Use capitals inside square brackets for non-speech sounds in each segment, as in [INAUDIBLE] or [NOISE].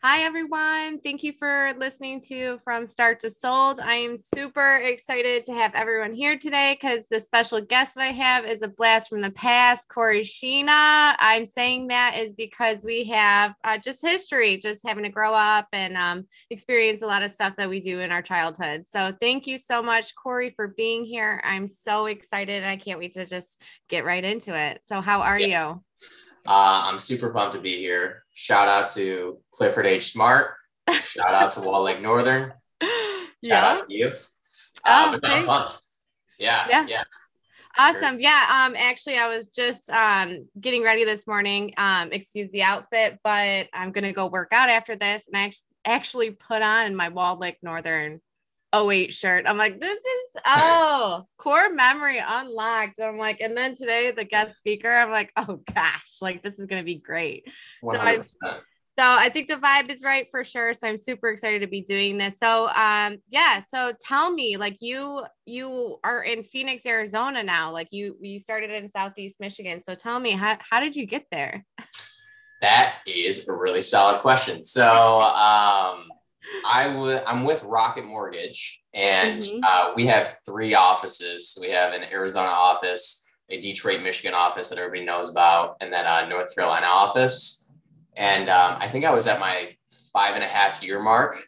Hi, everyone. Thank you for listening to From Start to Sold. I am super excited to have everyone here today because the special guest that I have is a blast from the past, Cory Sheena. I'm saying that is because we have uh, just history, just having to grow up and um, experience a lot of stuff that we do in our childhood. So, thank you so much, Cory, for being here. I'm so excited. and I can't wait to just get right into it. So, how are yeah. you? Uh, I'm super pumped to be here. Shout out to Clifford H. Smart. [LAUGHS] Shout out to Walled Lake Northern. Yeah. Shout out to you. Uh, oh, thanks. Yeah, yeah. Yeah. Awesome. Yeah. Um, actually I was just um getting ready this morning. Um, excuse the outfit, but I'm gonna go work out after this. And I actually put on my Walled Lake Northern 08 shirt. I'm like, this is oh core memory unlocked. I'm like, and then today the guest speaker, I'm like, oh gosh, like this is gonna be great. 100%. So I'm so I think the vibe is right for sure. So I'm super excited to be doing this. So um yeah, so tell me, like you you are in Phoenix, Arizona now. Like you you started in Southeast Michigan. So tell me, how how did you get there? That is a really solid question. So um I would. I'm with Rocket Mortgage, and mm-hmm. uh, we have three offices. We have an Arizona office, a Detroit, Michigan office that everybody knows about, and then a North Carolina office. And um, I think I was at my five and a half year mark,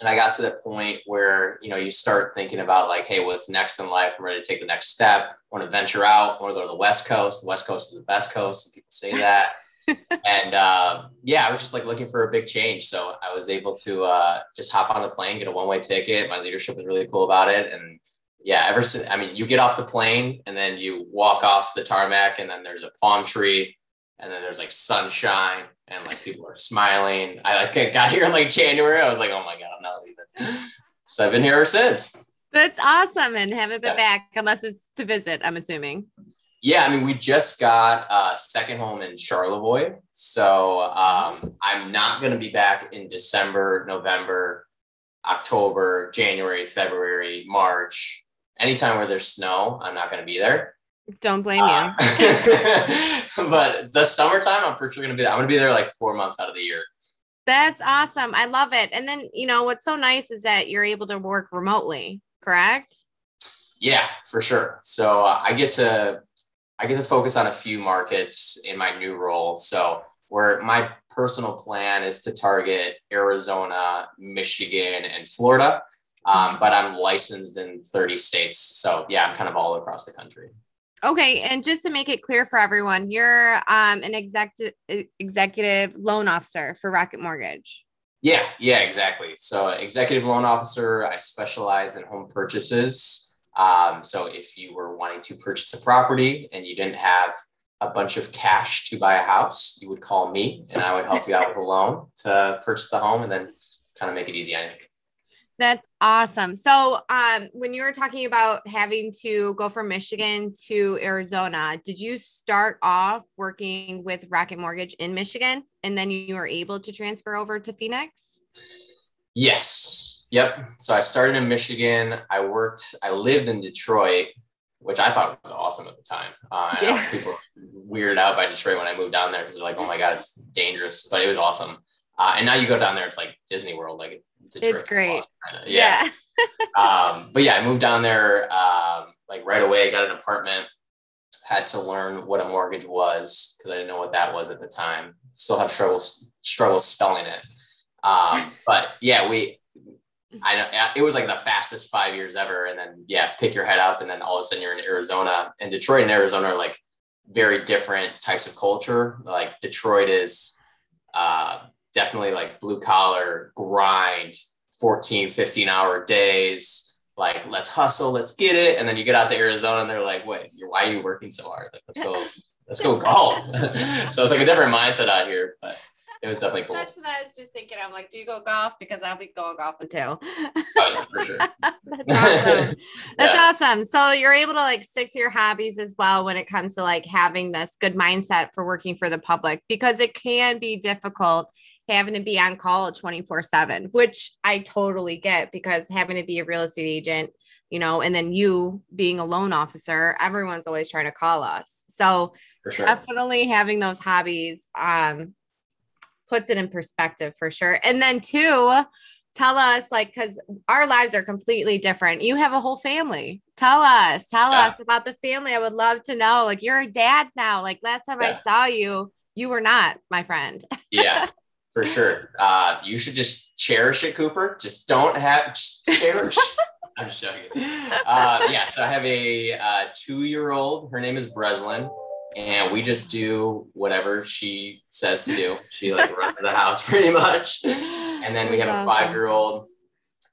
and I got to the point where you know you start thinking about like, hey, what's next in life? I'm ready to take the next step. I want to venture out. I want to go to the West Coast. The West Coast is the best coast. Some people say that [LAUGHS] and uh, yeah, I was just like looking for a big change. So I was able to uh, just hop on the plane, get a one way ticket. My leadership was really cool about it. And yeah, ever since, I mean, you get off the plane and then you walk off the tarmac, and then there's a palm tree, and then there's like sunshine, and like people are smiling. I like got here in like January. I was like, oh my God, I'm not leaving. [LAUGHS] So I've been here ever since. That's awesome. And haven't been yeah. back unless it's to visit, I'm assuming. Yeah, I mean, we just got a second home in Charlevoix. So um, I'm not going to be back in December, November, October, January, February, March. Anytime where there's snow, I'm not going to be there. Don't blame uh, you. [LAUGHS] but the summertime, I'm for sure going to be there. I'm going to be there like four months out of the year. That's awesome. I love it. And then, you know, what's so nice is that you're able to work remotely, correct? Yeah, for sure. So uh, I get to I get to focus on a few markets in my new role. So where my personal plan is to target Arizona, Michigan, and Florida. Um, but I'm licensed in 30 states. So yeah, I'm kind of all across the country. Okay, and just to make it clear for everyone, you're um, an executive executive loan officer for Rocket Mortgage. Yeah, yeah, exactly. So executive loan officer, I specialize in home purchases. Um, so if you were wanting to purchase a property and you didn't have a bunch of cash to buy a house, you would call me and I would help you out with a [LAUGHS] loan to purchase the home and then kind of make it easy on you. That's awesome. So, um, when you were talking about having to go from Michigan to Arizona, did you start off working with Rocket Mortgage in Michigan and then you were able to transfer over to Phoenix? Yes. Yep. So I started in Michigan. I worked, I lived in Detroit, which I thought was awesome at the time. Uh, yeah. people weirded out by Detroit when I moved down there because they're like, oh my God, it's dangerous, but it was awesome. Uh, and now you go down there, it's like Disney World, like Detroit's it's great. Awesome, yeah. yeah. [LAUGHS] um, but yeah, I moved down there um, like right away, I got an apartment, had to learn what a mortgage was because I didn't know what that was at the time. Still have struggles, struggles spelling it. Um, [LAUGHS] but yeah, we, [LAUGHS] I know it was like the fastest five years ever. And then, yeah, pick your head up. And then all of a sudden you're in Arizona and Detroit and Arizona are like very different types of culture. Like Detroit is uh, definitely like blue collar grind, 14, 15 hour days. Like, let's hustle, let's get it. And then you get out to Arizona and they're like, wait, why are you working so hard? Like, let's go, let's go [LAUGHS] golf. [LAUGHS] so it's like a different mindset out here. But it was definitely cool. That's what I was just thinking. I'm like, do you go golf? Because I'll be going golfing too. [LAUGHS] oh, yeah, for sure. That's [LAUGHS] awesome. That's yeah. awesome. So you're able to like stick to your hobbies as well when it comes to like having this good mindset for working for the public because it can be difficult having to be on call 24 7, which I totally get because having to be a real estate agent, you know, and then you being a loan officer, everyone's always trying to call us. So sure. definitely having those hobbies um puts it in perspective for sure. And then two, tell us like because our lives are completely different. You have a whole family. Tell us, tell yeah. us about the family. I would love to know. Like you're a dad now. Like last time yeah. I saw you, you were not my friend. [LAUGHS] yeah, for sure. Uh, you should just cherish it, Cooper. Just don't have cherish. [LAUGHS] I'm just joking. Uh, yeah, so I have a uh, two-year-old. Her name is Breslin, and we just do whatever she says to do. She like runs the house [LAUGHS] pretty much. And then we have a five-year-old.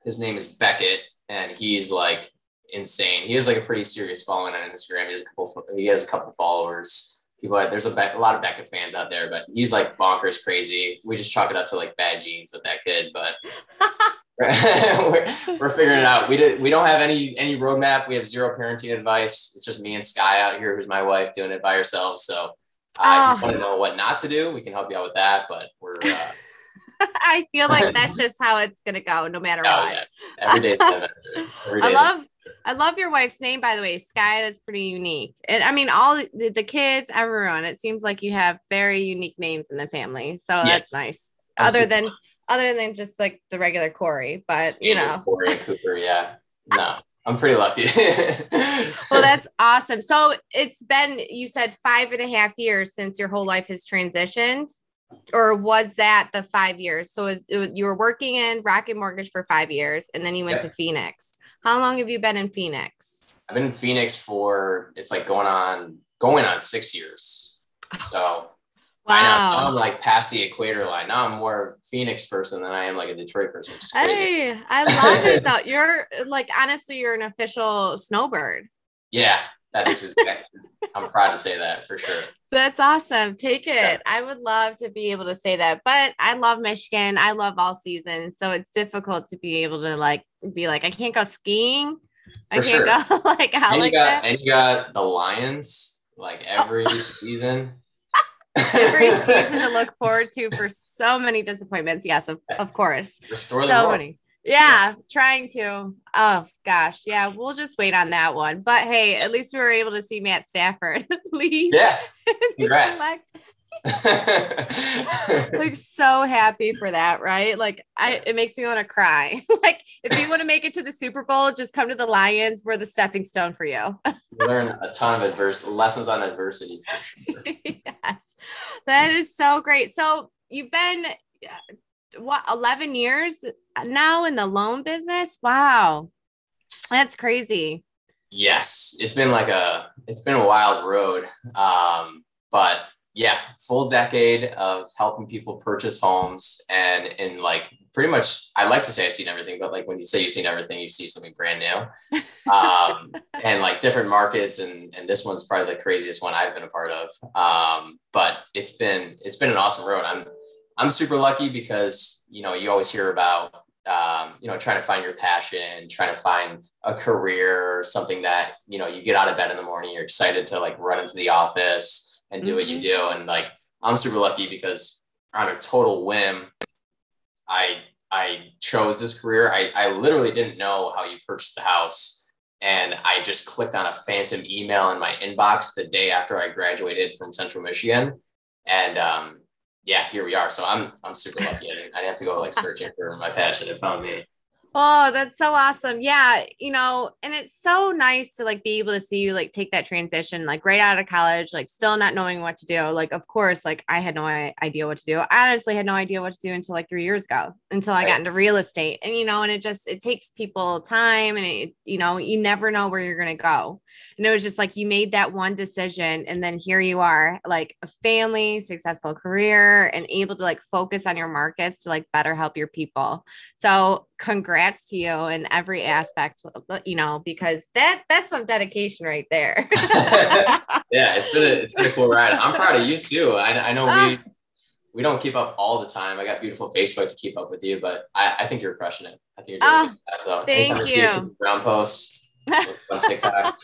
His name is Beckett, and he's like insane. He has like a pretty serious following on Instagram. He has a couple. He has a couple followers people there's a, Be- a lot of Beckett fans out there, but he's like bonkers crazy. We just chalk it up to like bad genes with that kid, but [LAUGHS] we're, we're figuring it out. We did we don't have any any roadmap. We have zero parenting advice. It's just me and Sky out here, who's my wife, doing it by ourselves. So uh, oh. if you want to know what not to do, we can help you out with that. But we're uh, [LAUGHS] I feel like that's [LAUGHS] just how it's gonna go, no matter oh, what. Yeah. Every day. Every [LAUGHS] day I love I love your wife's name, by the way. Sky, that's pretty unique. And I mean, all the, the kids, everyone, it seems like you have very unique names in the family. So yeah. that's nice. Absolutely. Other than other than just like the regular Cory, but Standard you know, Cory Cooper, yeah. No, I'm pretty lucky. [LAUGHS] well, that's awesome. So it's been, you said five and a half years since your whole life has transitioned, or was that the five years? So it was, you were working in Rocket Mortgage for five years, and then you went yeah. to Phoenix. How long have you been in Phoenix? I've been in Phoenix for it's like going on going on six years. So wow. I am like past the equator line. Now I'm more Phoenix person than I am like a Detroit person. Hey, I love it though. [LAUGHS] You're like honestly, you're an official snowbird. Yeah, that is exactly. I'm proud to say that for sure. That's awesome. Take it. Yeah. I would love to be able to say that, but I love Michigan. I love all seasons, so it's difficult to be able to like be like, I can't go skiing. For I can't sure. go [LAUGHS] like how and like you got, that. And you got the Lions like oh. every oh. season. Every [LAUGHS] season to look forward to for so many disappointments. Yes, of, of course. Restore so many. Yeah, trying to. Oh gosh, yeah, we'll just wait on that one. But hey, at least we were able to see Matt Stafford [LAUGHS] lead. Yeah, [LAUGHS] congrats. [LAUGHS] like so happy for that, right? Like I it makes me want to cry. [LAUGHS] like if you want to make it to the Super Bowl, just come to the Lions. We're the stepping stone for you. [LAUGHS] Learn a ton of adverse lessons on adversity sure. yes. That is so great. So you've been what 11 years now in the loan business wow that's crazy yes it's been like a it's been a wild road um but yeah full decade of helping people purchase homes and in like pretty much i like to say i've seen everything but like when you say you've seen everything you see something brand new. [LAUGHS] Um and like different markets and and this one's probably the craziest one i've been a part of. Um but it's been it's been an awesome road. I'm I'm super lucky because you know you always hear about um, you know trying to find your passion, trying to find a career or something that you know you get out of bed in the morning, you're excited to like run into the office and do mm-hmm. what you mm-hmm. do, and like I'm super lucky because on a total whim, I I chose this career. I I literally didn't know how you purchased the house. And I just clicked on a phantom email in my inbox the day after I graduated from Central Michigan. And um, yeah, here we are. So I'm I'm super lucky. I didn't, I didn't have to go like searching for my passion. It found me. Oh, that's so awesome. Yeah. You know, and it's so nice to like be able to see you like take that transition, like right out of college, like still not knowing what to do. Like, of course, like I had no idea what to do. I honestly had no idea what to do until like three years ago, until I got into real estate. And, you know, and it just, it takes people time and it, you know, you never know where you're going to go. And it was just like you made that one decision and then here you are, like a family, successful career, and able to like focus on your markets to like better help your people. So, congrats to you in every aspect you know because that that's some dedication right there. [LAUGHS] [LAUGHS] Yeah it's been a it's been a cool ride. I'm proud of you too. I, I know we ah. we don't keep up all the time. I got beautiful facebook to keep up with you but i, I think you're crushing it. I think you're doing oh, so thank you ground posts [LAUGHS] tiktok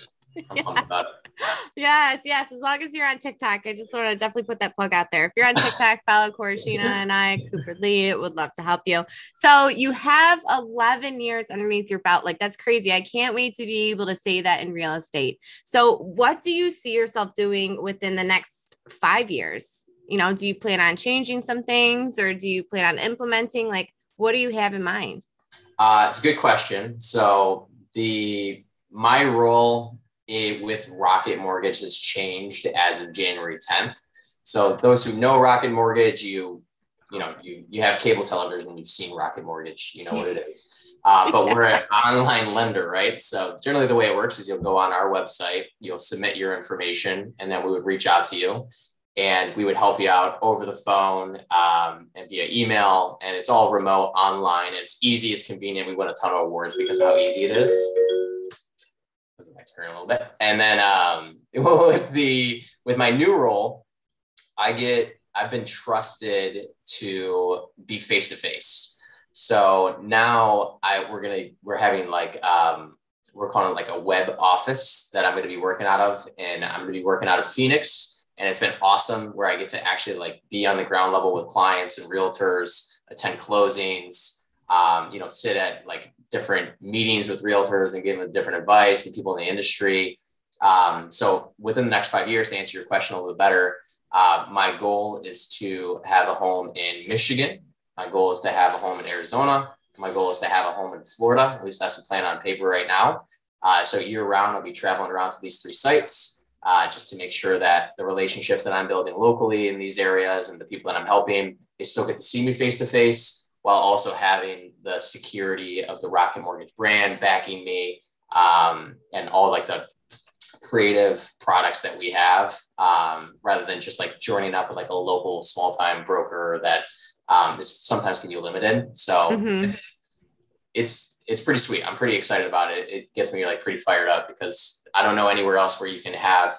i'm yeah. pumped about it [LAUGHS] yes, yes. As long as you're on TikTok, I just want to definitely put that plug out there. If you're on TikTok, [LAUGHS] follow Cory Sheena and I, Cooper Lee. It would love to help you. So you have 11 years underneath your belt. Like that's crazy. I can't wait to be able to say that in real estate. So what do you see yourself doing within the next five years? you know, do you plan on changing some things or do you plan on implementing? Like, what do you have in mind? Uh, it's a good question. So the my role with Rocket Mortgage has changed as of January 10th. So those who know Rocket Mortgage, you you know you you have cable television, you've seen Rocket Mortgage, you know what it is. Uh, but we're an [LAUGHS] online lender, right? So generally, the way it works is you'll go on our website, you'll submit your information, and then we would reach out to you, and we would help you out over the phone um, and via email, and it's all remote, online. It's easy, it's convenient. We win a ton of awards because of how easy it is. A little bit, and then um, [LAUGHS] with the with my new role, I get I've been trusted to be face to face so now I we're gonna we're having like um, we're calling it like a web office that I'm gonna be working out of, and I'm gonna be working out of Phoenix, and it's been awesome where I get to actually like be on the ground level with clients and realtors, attend closings, um, you know, sit at like different meetings with realtors and give them different advice and people in the industry. Um, so within the next five years, to answer your question a little bit better, uh, my goal is to have a home in Michigan, my goal is to have a home in Arizona. My goal is to have a home in Florida. At least that's the plan on paper right now. Uh, so year round, I'll be traveling around to these three sites uh, just to make sure that the relationships that I'm building locally in these areas and the people that I'm helping, they still get to see me face to face while also having the security of the Rocket Mortgage brand backing me um, and all like the creative products that we have um, rather than just like joining up with like a local small time broker that um, is sometimes can be limited. So mm-hmm. it's it's it's pretty sweet. I'm pretty excited about it. It gets me like pretty fired up because I don't know anywhere else where you can have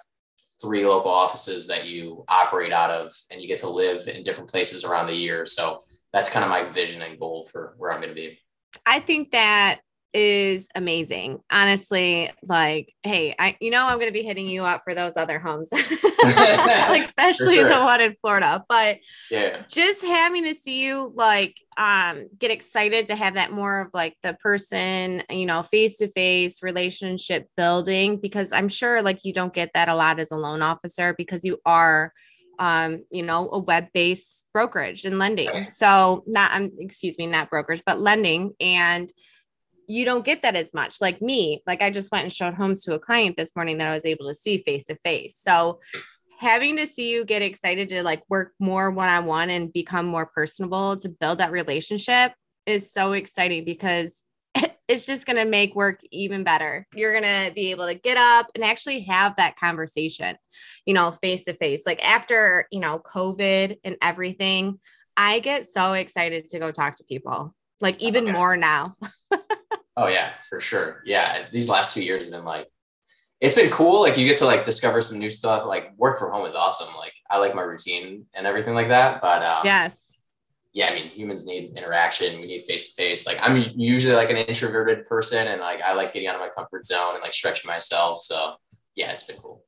three local offices that you operate out of and you get to live in different places around the year. So that's kind of my vision and goal for where I'm going to be. I think that is amazing. Honestly, like, hey, I you know I'm gonna be hitting you up for those other homes, [LAUGHS] [LAUGHS] like especially sure. the one in Florida. But yeah, just having to see you like um get excited to have that more of like the person, you know, face to face relationship building because I'm sure like you don't get that a lot as a loan officer because you are um you know a web-based brokerage and lending. So not um, excuse me not brokerage but lending. And you don't get that as much. Like me like i just went and showed homes to a client this morning that i was able to see face to face so having to see you get excited to like work more one-on-one and become more personable to build that relationship is so exciting because it's just going to make work even better. You're going to be able to get up and actually have that conversation, you know, face to face. Like after, you know, COVID and everything, I get so excited to go talk to people, like even okay. more now. [LAUGHS] Oh yeah, for sure. Yeah, these last two years have been like, it's been cool. Like you get to like discover some new stuff. Like work from home is awesome. Like I like my routine and everything like that. But um, yes, yeah, I mean humans need interaction. We need face to face. Like I'm usually like an introverted person, and like I like getting out of my comfort zone and like stretching myself. So yeah, it's been cool.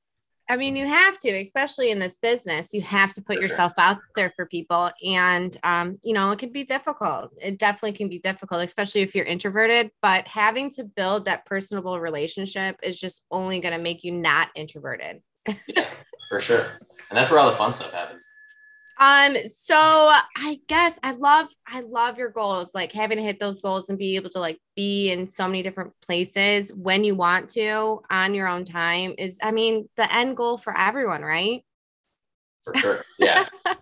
I mean, you have to, especially in this business, you have to put yourself out there for people. And, um, you know, it can be difficult. It definitely can be difficult, especially if you're introverted. But having to build that personable relationship is just only going to make you not introverted. [LAUGHS] yeah, for sure. And that's where all the fun stuff happens. Um, so I guess I love I love your goals, like having to hit those goals and be able to like be in so many different places when you want to on your own time is I mean the end goal for everyone, right? For sure. Yeah. [LAUGHS]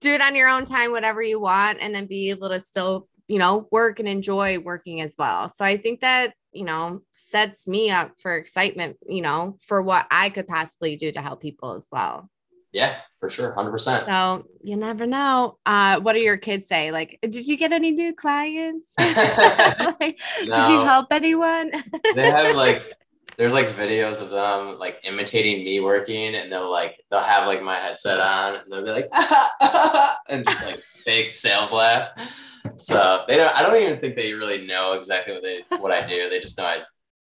Do it on your own time, whatever you want, and then be able to still, you know, work and enjoy working as well. So I think that you know sets me up for excitement you know for what i could possibly do to help people as well yeah, for sure. 100%. So you never know. Uh, what do your kids say? Like, did you get any new clients? [LAUGHS] like, no. Did you help anyone? they have like, there's like videos of them like imitating me working and they'll like, they'll have like my headset on and they'll be like, [LAUGHS] and just like fake sales laugh. So they don't, I don't even think they really know exactly what they, what I do. They just know I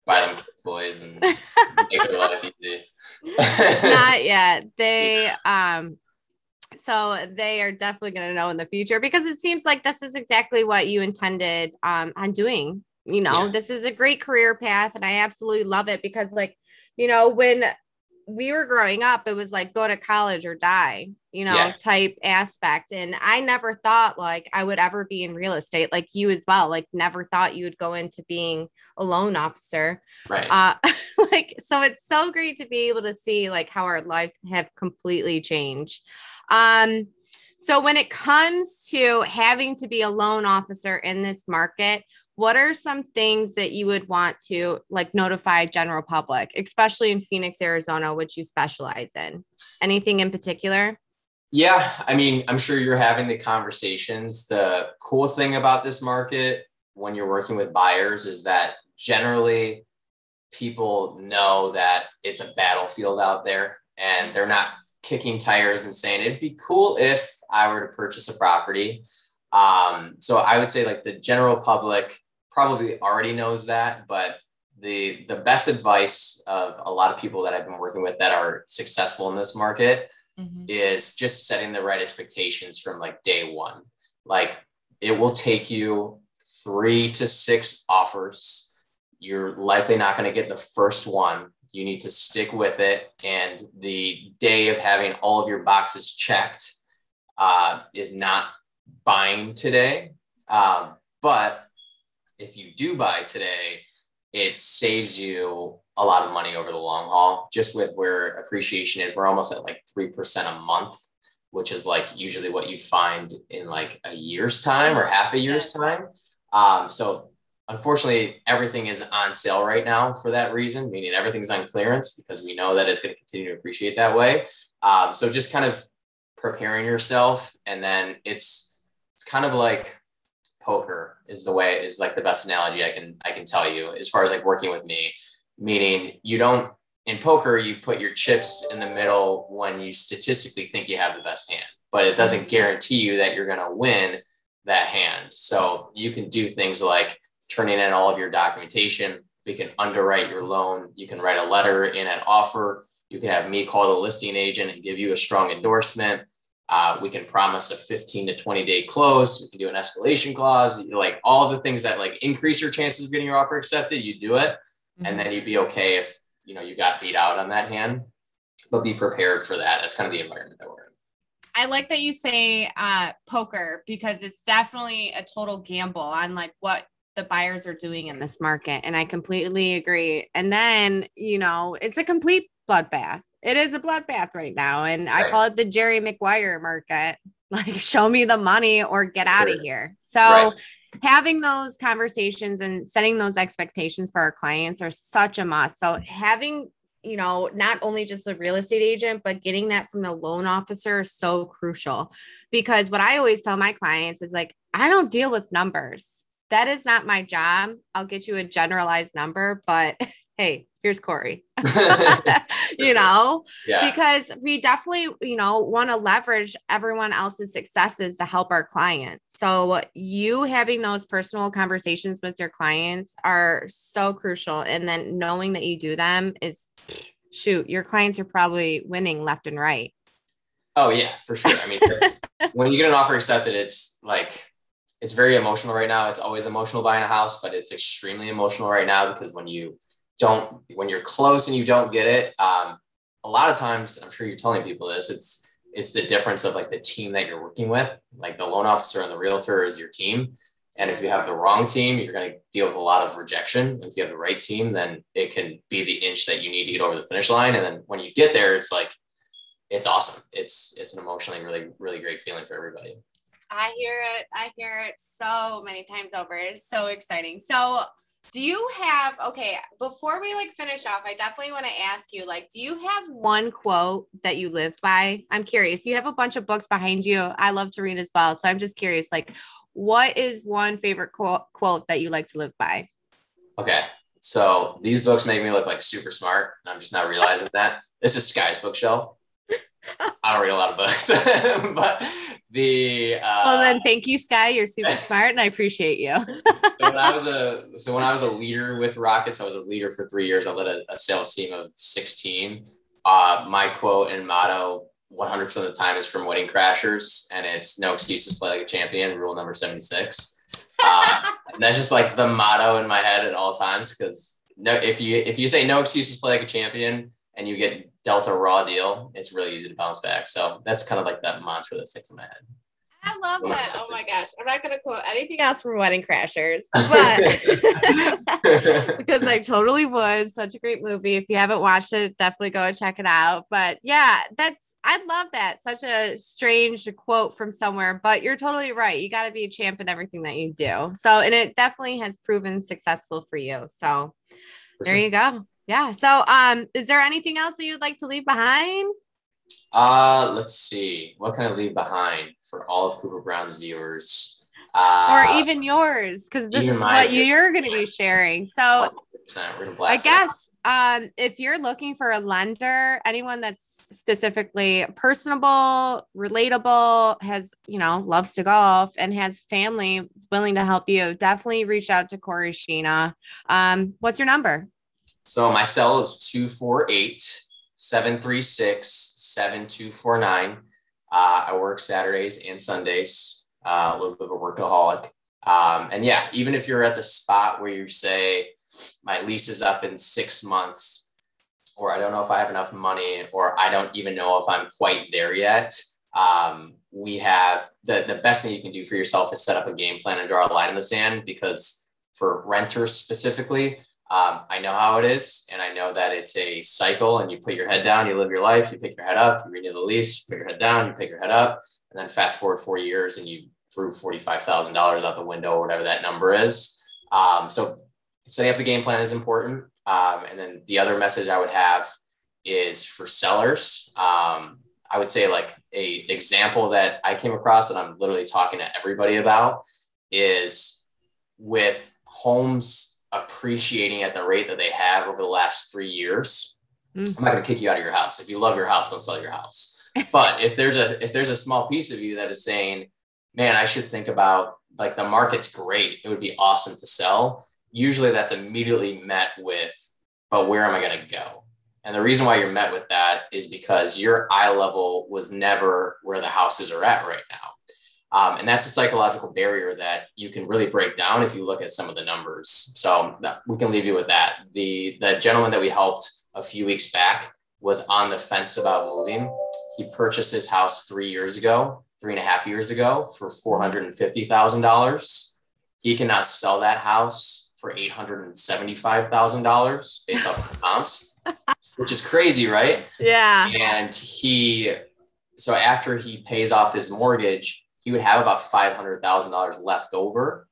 buy them toys and make their life easy. Not [LAUGHS] yet. They um so they are definitely going to know in the future because it seems like this is exactly what you intended um on doing. You know, yeah. this is a great career path and I absolutely love it because like, you know, when we were growing up, it was like go to college or die you know, Yeah. type aspect. And I never thought like I would ever be in real estate, like you as well. Like, never thought you would go into being a loan officer. Right. Uh, [LAUGHS] like, so it's so great to be able to see like how our lives have completely changed. Um, so when it comes to having to be a loan officer in this market, what are some things that you would want to like notify general public, especially in Phoenix, Arizona, which you specialize in? Anything in particular? Yeah, I mean, I'm sure you're having the conversations. The cool thing about this market when you're working with buyers is that generally people know that it's a battlefield out there and they're not kicking tires and saying it'd be cool if I were to purchase a property. Um, so I would say like the general public probably already knows that, but the the best advice of a lot of people that I've been working with that are successful in this market is just setting the right expectations from like day one. Like it will take you three to six offers. You're likely not going to get the first one. You need to stick with it. And the day of having all of your boxes checked uh, is not buying today. Um, but if you do buy today, it saves you a lot of money over the long haul. Just with where appreciation is, we're almost at like 3% a month, which is like usually what you find in like a year's time or half a year's time. Um, so unfortunately, everything is on sale right now for that reason, meaning everything's on clearance because we know that it's going to continue to appreciate that way. Um, so just kind of preparing yourself and then it's it's kind of like poker is the way is like the best analogy I can I can tell you as far as like working with me meaning you don't in poker you put your chips in the middle when you statistically think you have the best hand but it doesn't guarantee you that you're going to win that hand. So you can do things like turning in all of your documentation. We can underwrite your loan. You can write a letter in an offer. You can have me call the listing agent and give you a strong endorsement. Uh, we can promise a 15 to 20 day close. We can do an escalation clause, like all the things that like increase your chances of getting your offer accepted. You do it, and then you'd be okay if you know you got beat out on that hand. But be prepared for that. That's kind of the environment that we're in. I like that you say uh, poker because it's definitely a total gamble on like what the buyers are doing in this market. And I completely agree. And then, you know, it's a complete bloodbath. It is a bloodbath right now. And I call it the Jerry Maguire market. [LAUGHS] Like, show me the money or get out of here. So, Right. Having those conversations and setting those expectations for our clients are such a must. So, having you know, not only just a real estate agent, but getting that from the loan officer is so crucial. Because what I always tell my clients is like, I don't deal with numbers. That is not my job. I'll get you a generalized number, but hey, here's Cory. [LAUGHS] [LAUGHS] you know, Yeah. because we definitely, you know, want to leverage everyone else's successes to help our clients. So you having those personal conversations with your clients are so crucial. And then knowing that you do them is shoot, your clients are probably winning left and right. Oh yeah, for sure. I mean, [LAUGHS] when you get an offer accepted, it's like it's very emotional right now. It's always emotional buying a house, but it's extremely emotional right now because when you don't, when you're close and you don't get it, um, a lot of times, I'm sure you're telling people this. It's it's the difference of like the team that you're working with. Like the loan officer and the realtor is your team, and if you have the wrong team, you're going to deal with a lot of rejection. If you have the right team, then it can be the inch that you need to get over the finish line. And then when you get there, it's like it's awesome. It's it's an emotionally really really great feeling for everybody. I hear it. I hear it so many times over. It's so exciting. So, do you have okay, before we like finish off, I definitely want to ask you like do you have one quote that you live by? I'm curious. You have a bunch of books behind you. I love to read as well. So, I'm just curious like what is one favorite quote quote that you like to live by? Okay, so these books make me look like super smart, and I'm just not realizing that. This is Sky's bookshelf. I don't read a lot of books, [LAUGHS] but the uh, well, then thank you, Sky. You're super smart and I appreciate you. so when I was a so when I was a leader with Rockets, I was a leader for three years. I led a, a sales team of 16. Uh, my quote and motto 100% of the time is from Wedding Crashers, and it's no excuses, play like a champion. Rule number 76. Uh, and that's just like the motto in my head at all times because no, if you if you say no excuses, play like a champion, and you get Delta raw deal, it's really easy to bounce back. So that's kind of like that mantra that sticks in my head. I love that. Oh my gosh. I'm not going to quote anything else from Wedding Crashers, [LAUGHS] but [LAUGHS] because I totally would. Such a great movie. If you haven't watched it, definitely go and check it out. But yeah, that's, I love that. Such a strange quote from somewhere, but you're totally right. You got to be a champ in everything that you do. So, and it definitely has proven successful for you. So there you go. Yeah. So, um, is there anything else that you'd like to leave behind? Uh, let's see. What can I leave behind for all of Cooper Brown's viewers? Uh, or even yours, because this is what you're going to be sharing. So I guess um, if you're looking for a lender, anyone that's specifically personable, relatable, has, you know, loves to golf and has family willing to help you, definitely reach out to Cory Sheena. Um, what's your number? So my cell is 248 736 7249. Uh, I work Saturdays and Sundays, uh, a little bit of a workaholic. Um, and yeah, even if you're at the spot where you say, my lease is up in six months, or I don't know if I have enough money, or I don't even know if I'm quite there yet. Um, we have the, the best thing you can do for yourself is set up a game plan and draw a line in the sand because for renters specifically, um, I know how it is, and I know that it's a cycle. And you put your head down, you live your life, you pick your head up, you renew the lease, you put your head down, you pick your head up, and then fast forward four years, and you threw forty-five thousand dollars out the window, or whatever that number is. Um, so setting up the game plan is important. Um, and then the other message I would have is for sellers. Um, I would say like a example that I came across that I'm literally talking to everybody about is with homes appreciating at the rate that they have over the last three years, mm-hmm. I'm not going to kick you out of your house. If you love your house, don't sell your house. [LAUGHS] but if there's a if there's a small piece of you that is saying, "Man, I should think about like the market's great. It would be awesome to sell." Usually, that's immediately met with, "But where am I going to go?" And the reason why you're met with that is because your eye level was never where the houses are at right now. Um, and that's a psychological barrier that you can really break down if you look at some of the numbers. So that, we can leave you with that. The, the gentleman that we helped a few weeks back was on the fence about moving. He purchased his house three years ago, three and a half years ago for $450,000. He cannot sell that house for $875,000 based off of comps, [LAUGHS] which is crazy, right? Yeah. And he, so after he pays off his mortgage, he would have about $500,000 left over.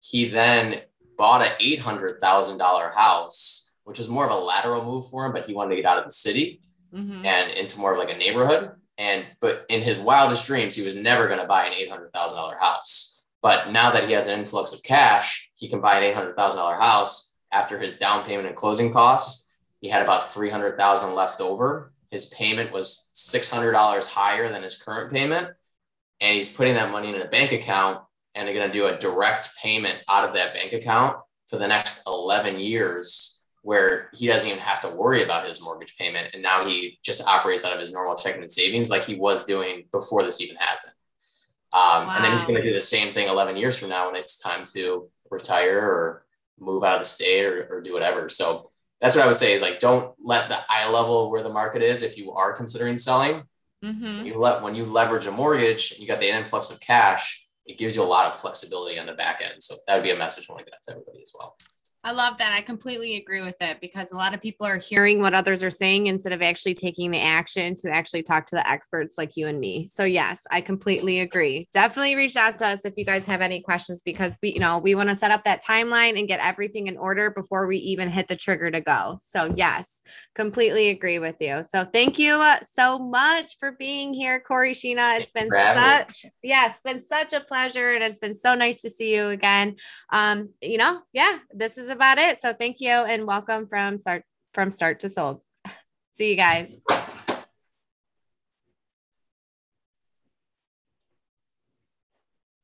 He then bought an $800,000 house, which was more of a lateral move for him, but he wanted to get out of the city mm-hmm. and into more of like a neighborhood. And, but in his wildest dreams, he was never going to buy an $800,000 house. But now that he has an influx of cash, he can buy an $800,000 house after his down payment and closing costs. He had about 300,000 left over. His payment was $600 higher than his current payment and he's putting that money in a bank account and they're going to do a direct payment out of that bank account for the next 11 years where he doesn't even have to worry about his mortgage payment and now he just operates out of his normal checking and savings like he was doing before this even happened. Um, wow. and then he's going to do the same thing 11 years from now when it's time to retire or move out of the state or, or do whatever. So that's what i would say is like don't let the eye level where the market is if you are considering selling Mm-hmm. You let when you leverage a mortgage, you got the influx of cash. It gives you a lot of flexibility on the back end. So that would be a message I want to get to everybody as well. I love that. I completely agree with it because a lot of people are hearing what others are saying instead of actually taking the action to actually talk to the experts like you and me. So yes, I completely agree. Definitely reach out to us if you guys have any questions because we, you know, we want to set up that timeline and get everything in order before we even hit the trigger to go. So yes, completely agree with you. So thank you uh, so much for being here, Cory Sheena. It's been such, yes, been such a pleasure. And it's been so nice to see you again. Um, you know, yeah, this is about it. So thank you and welcome from start from start to sold. [LAUGHS] See you guys.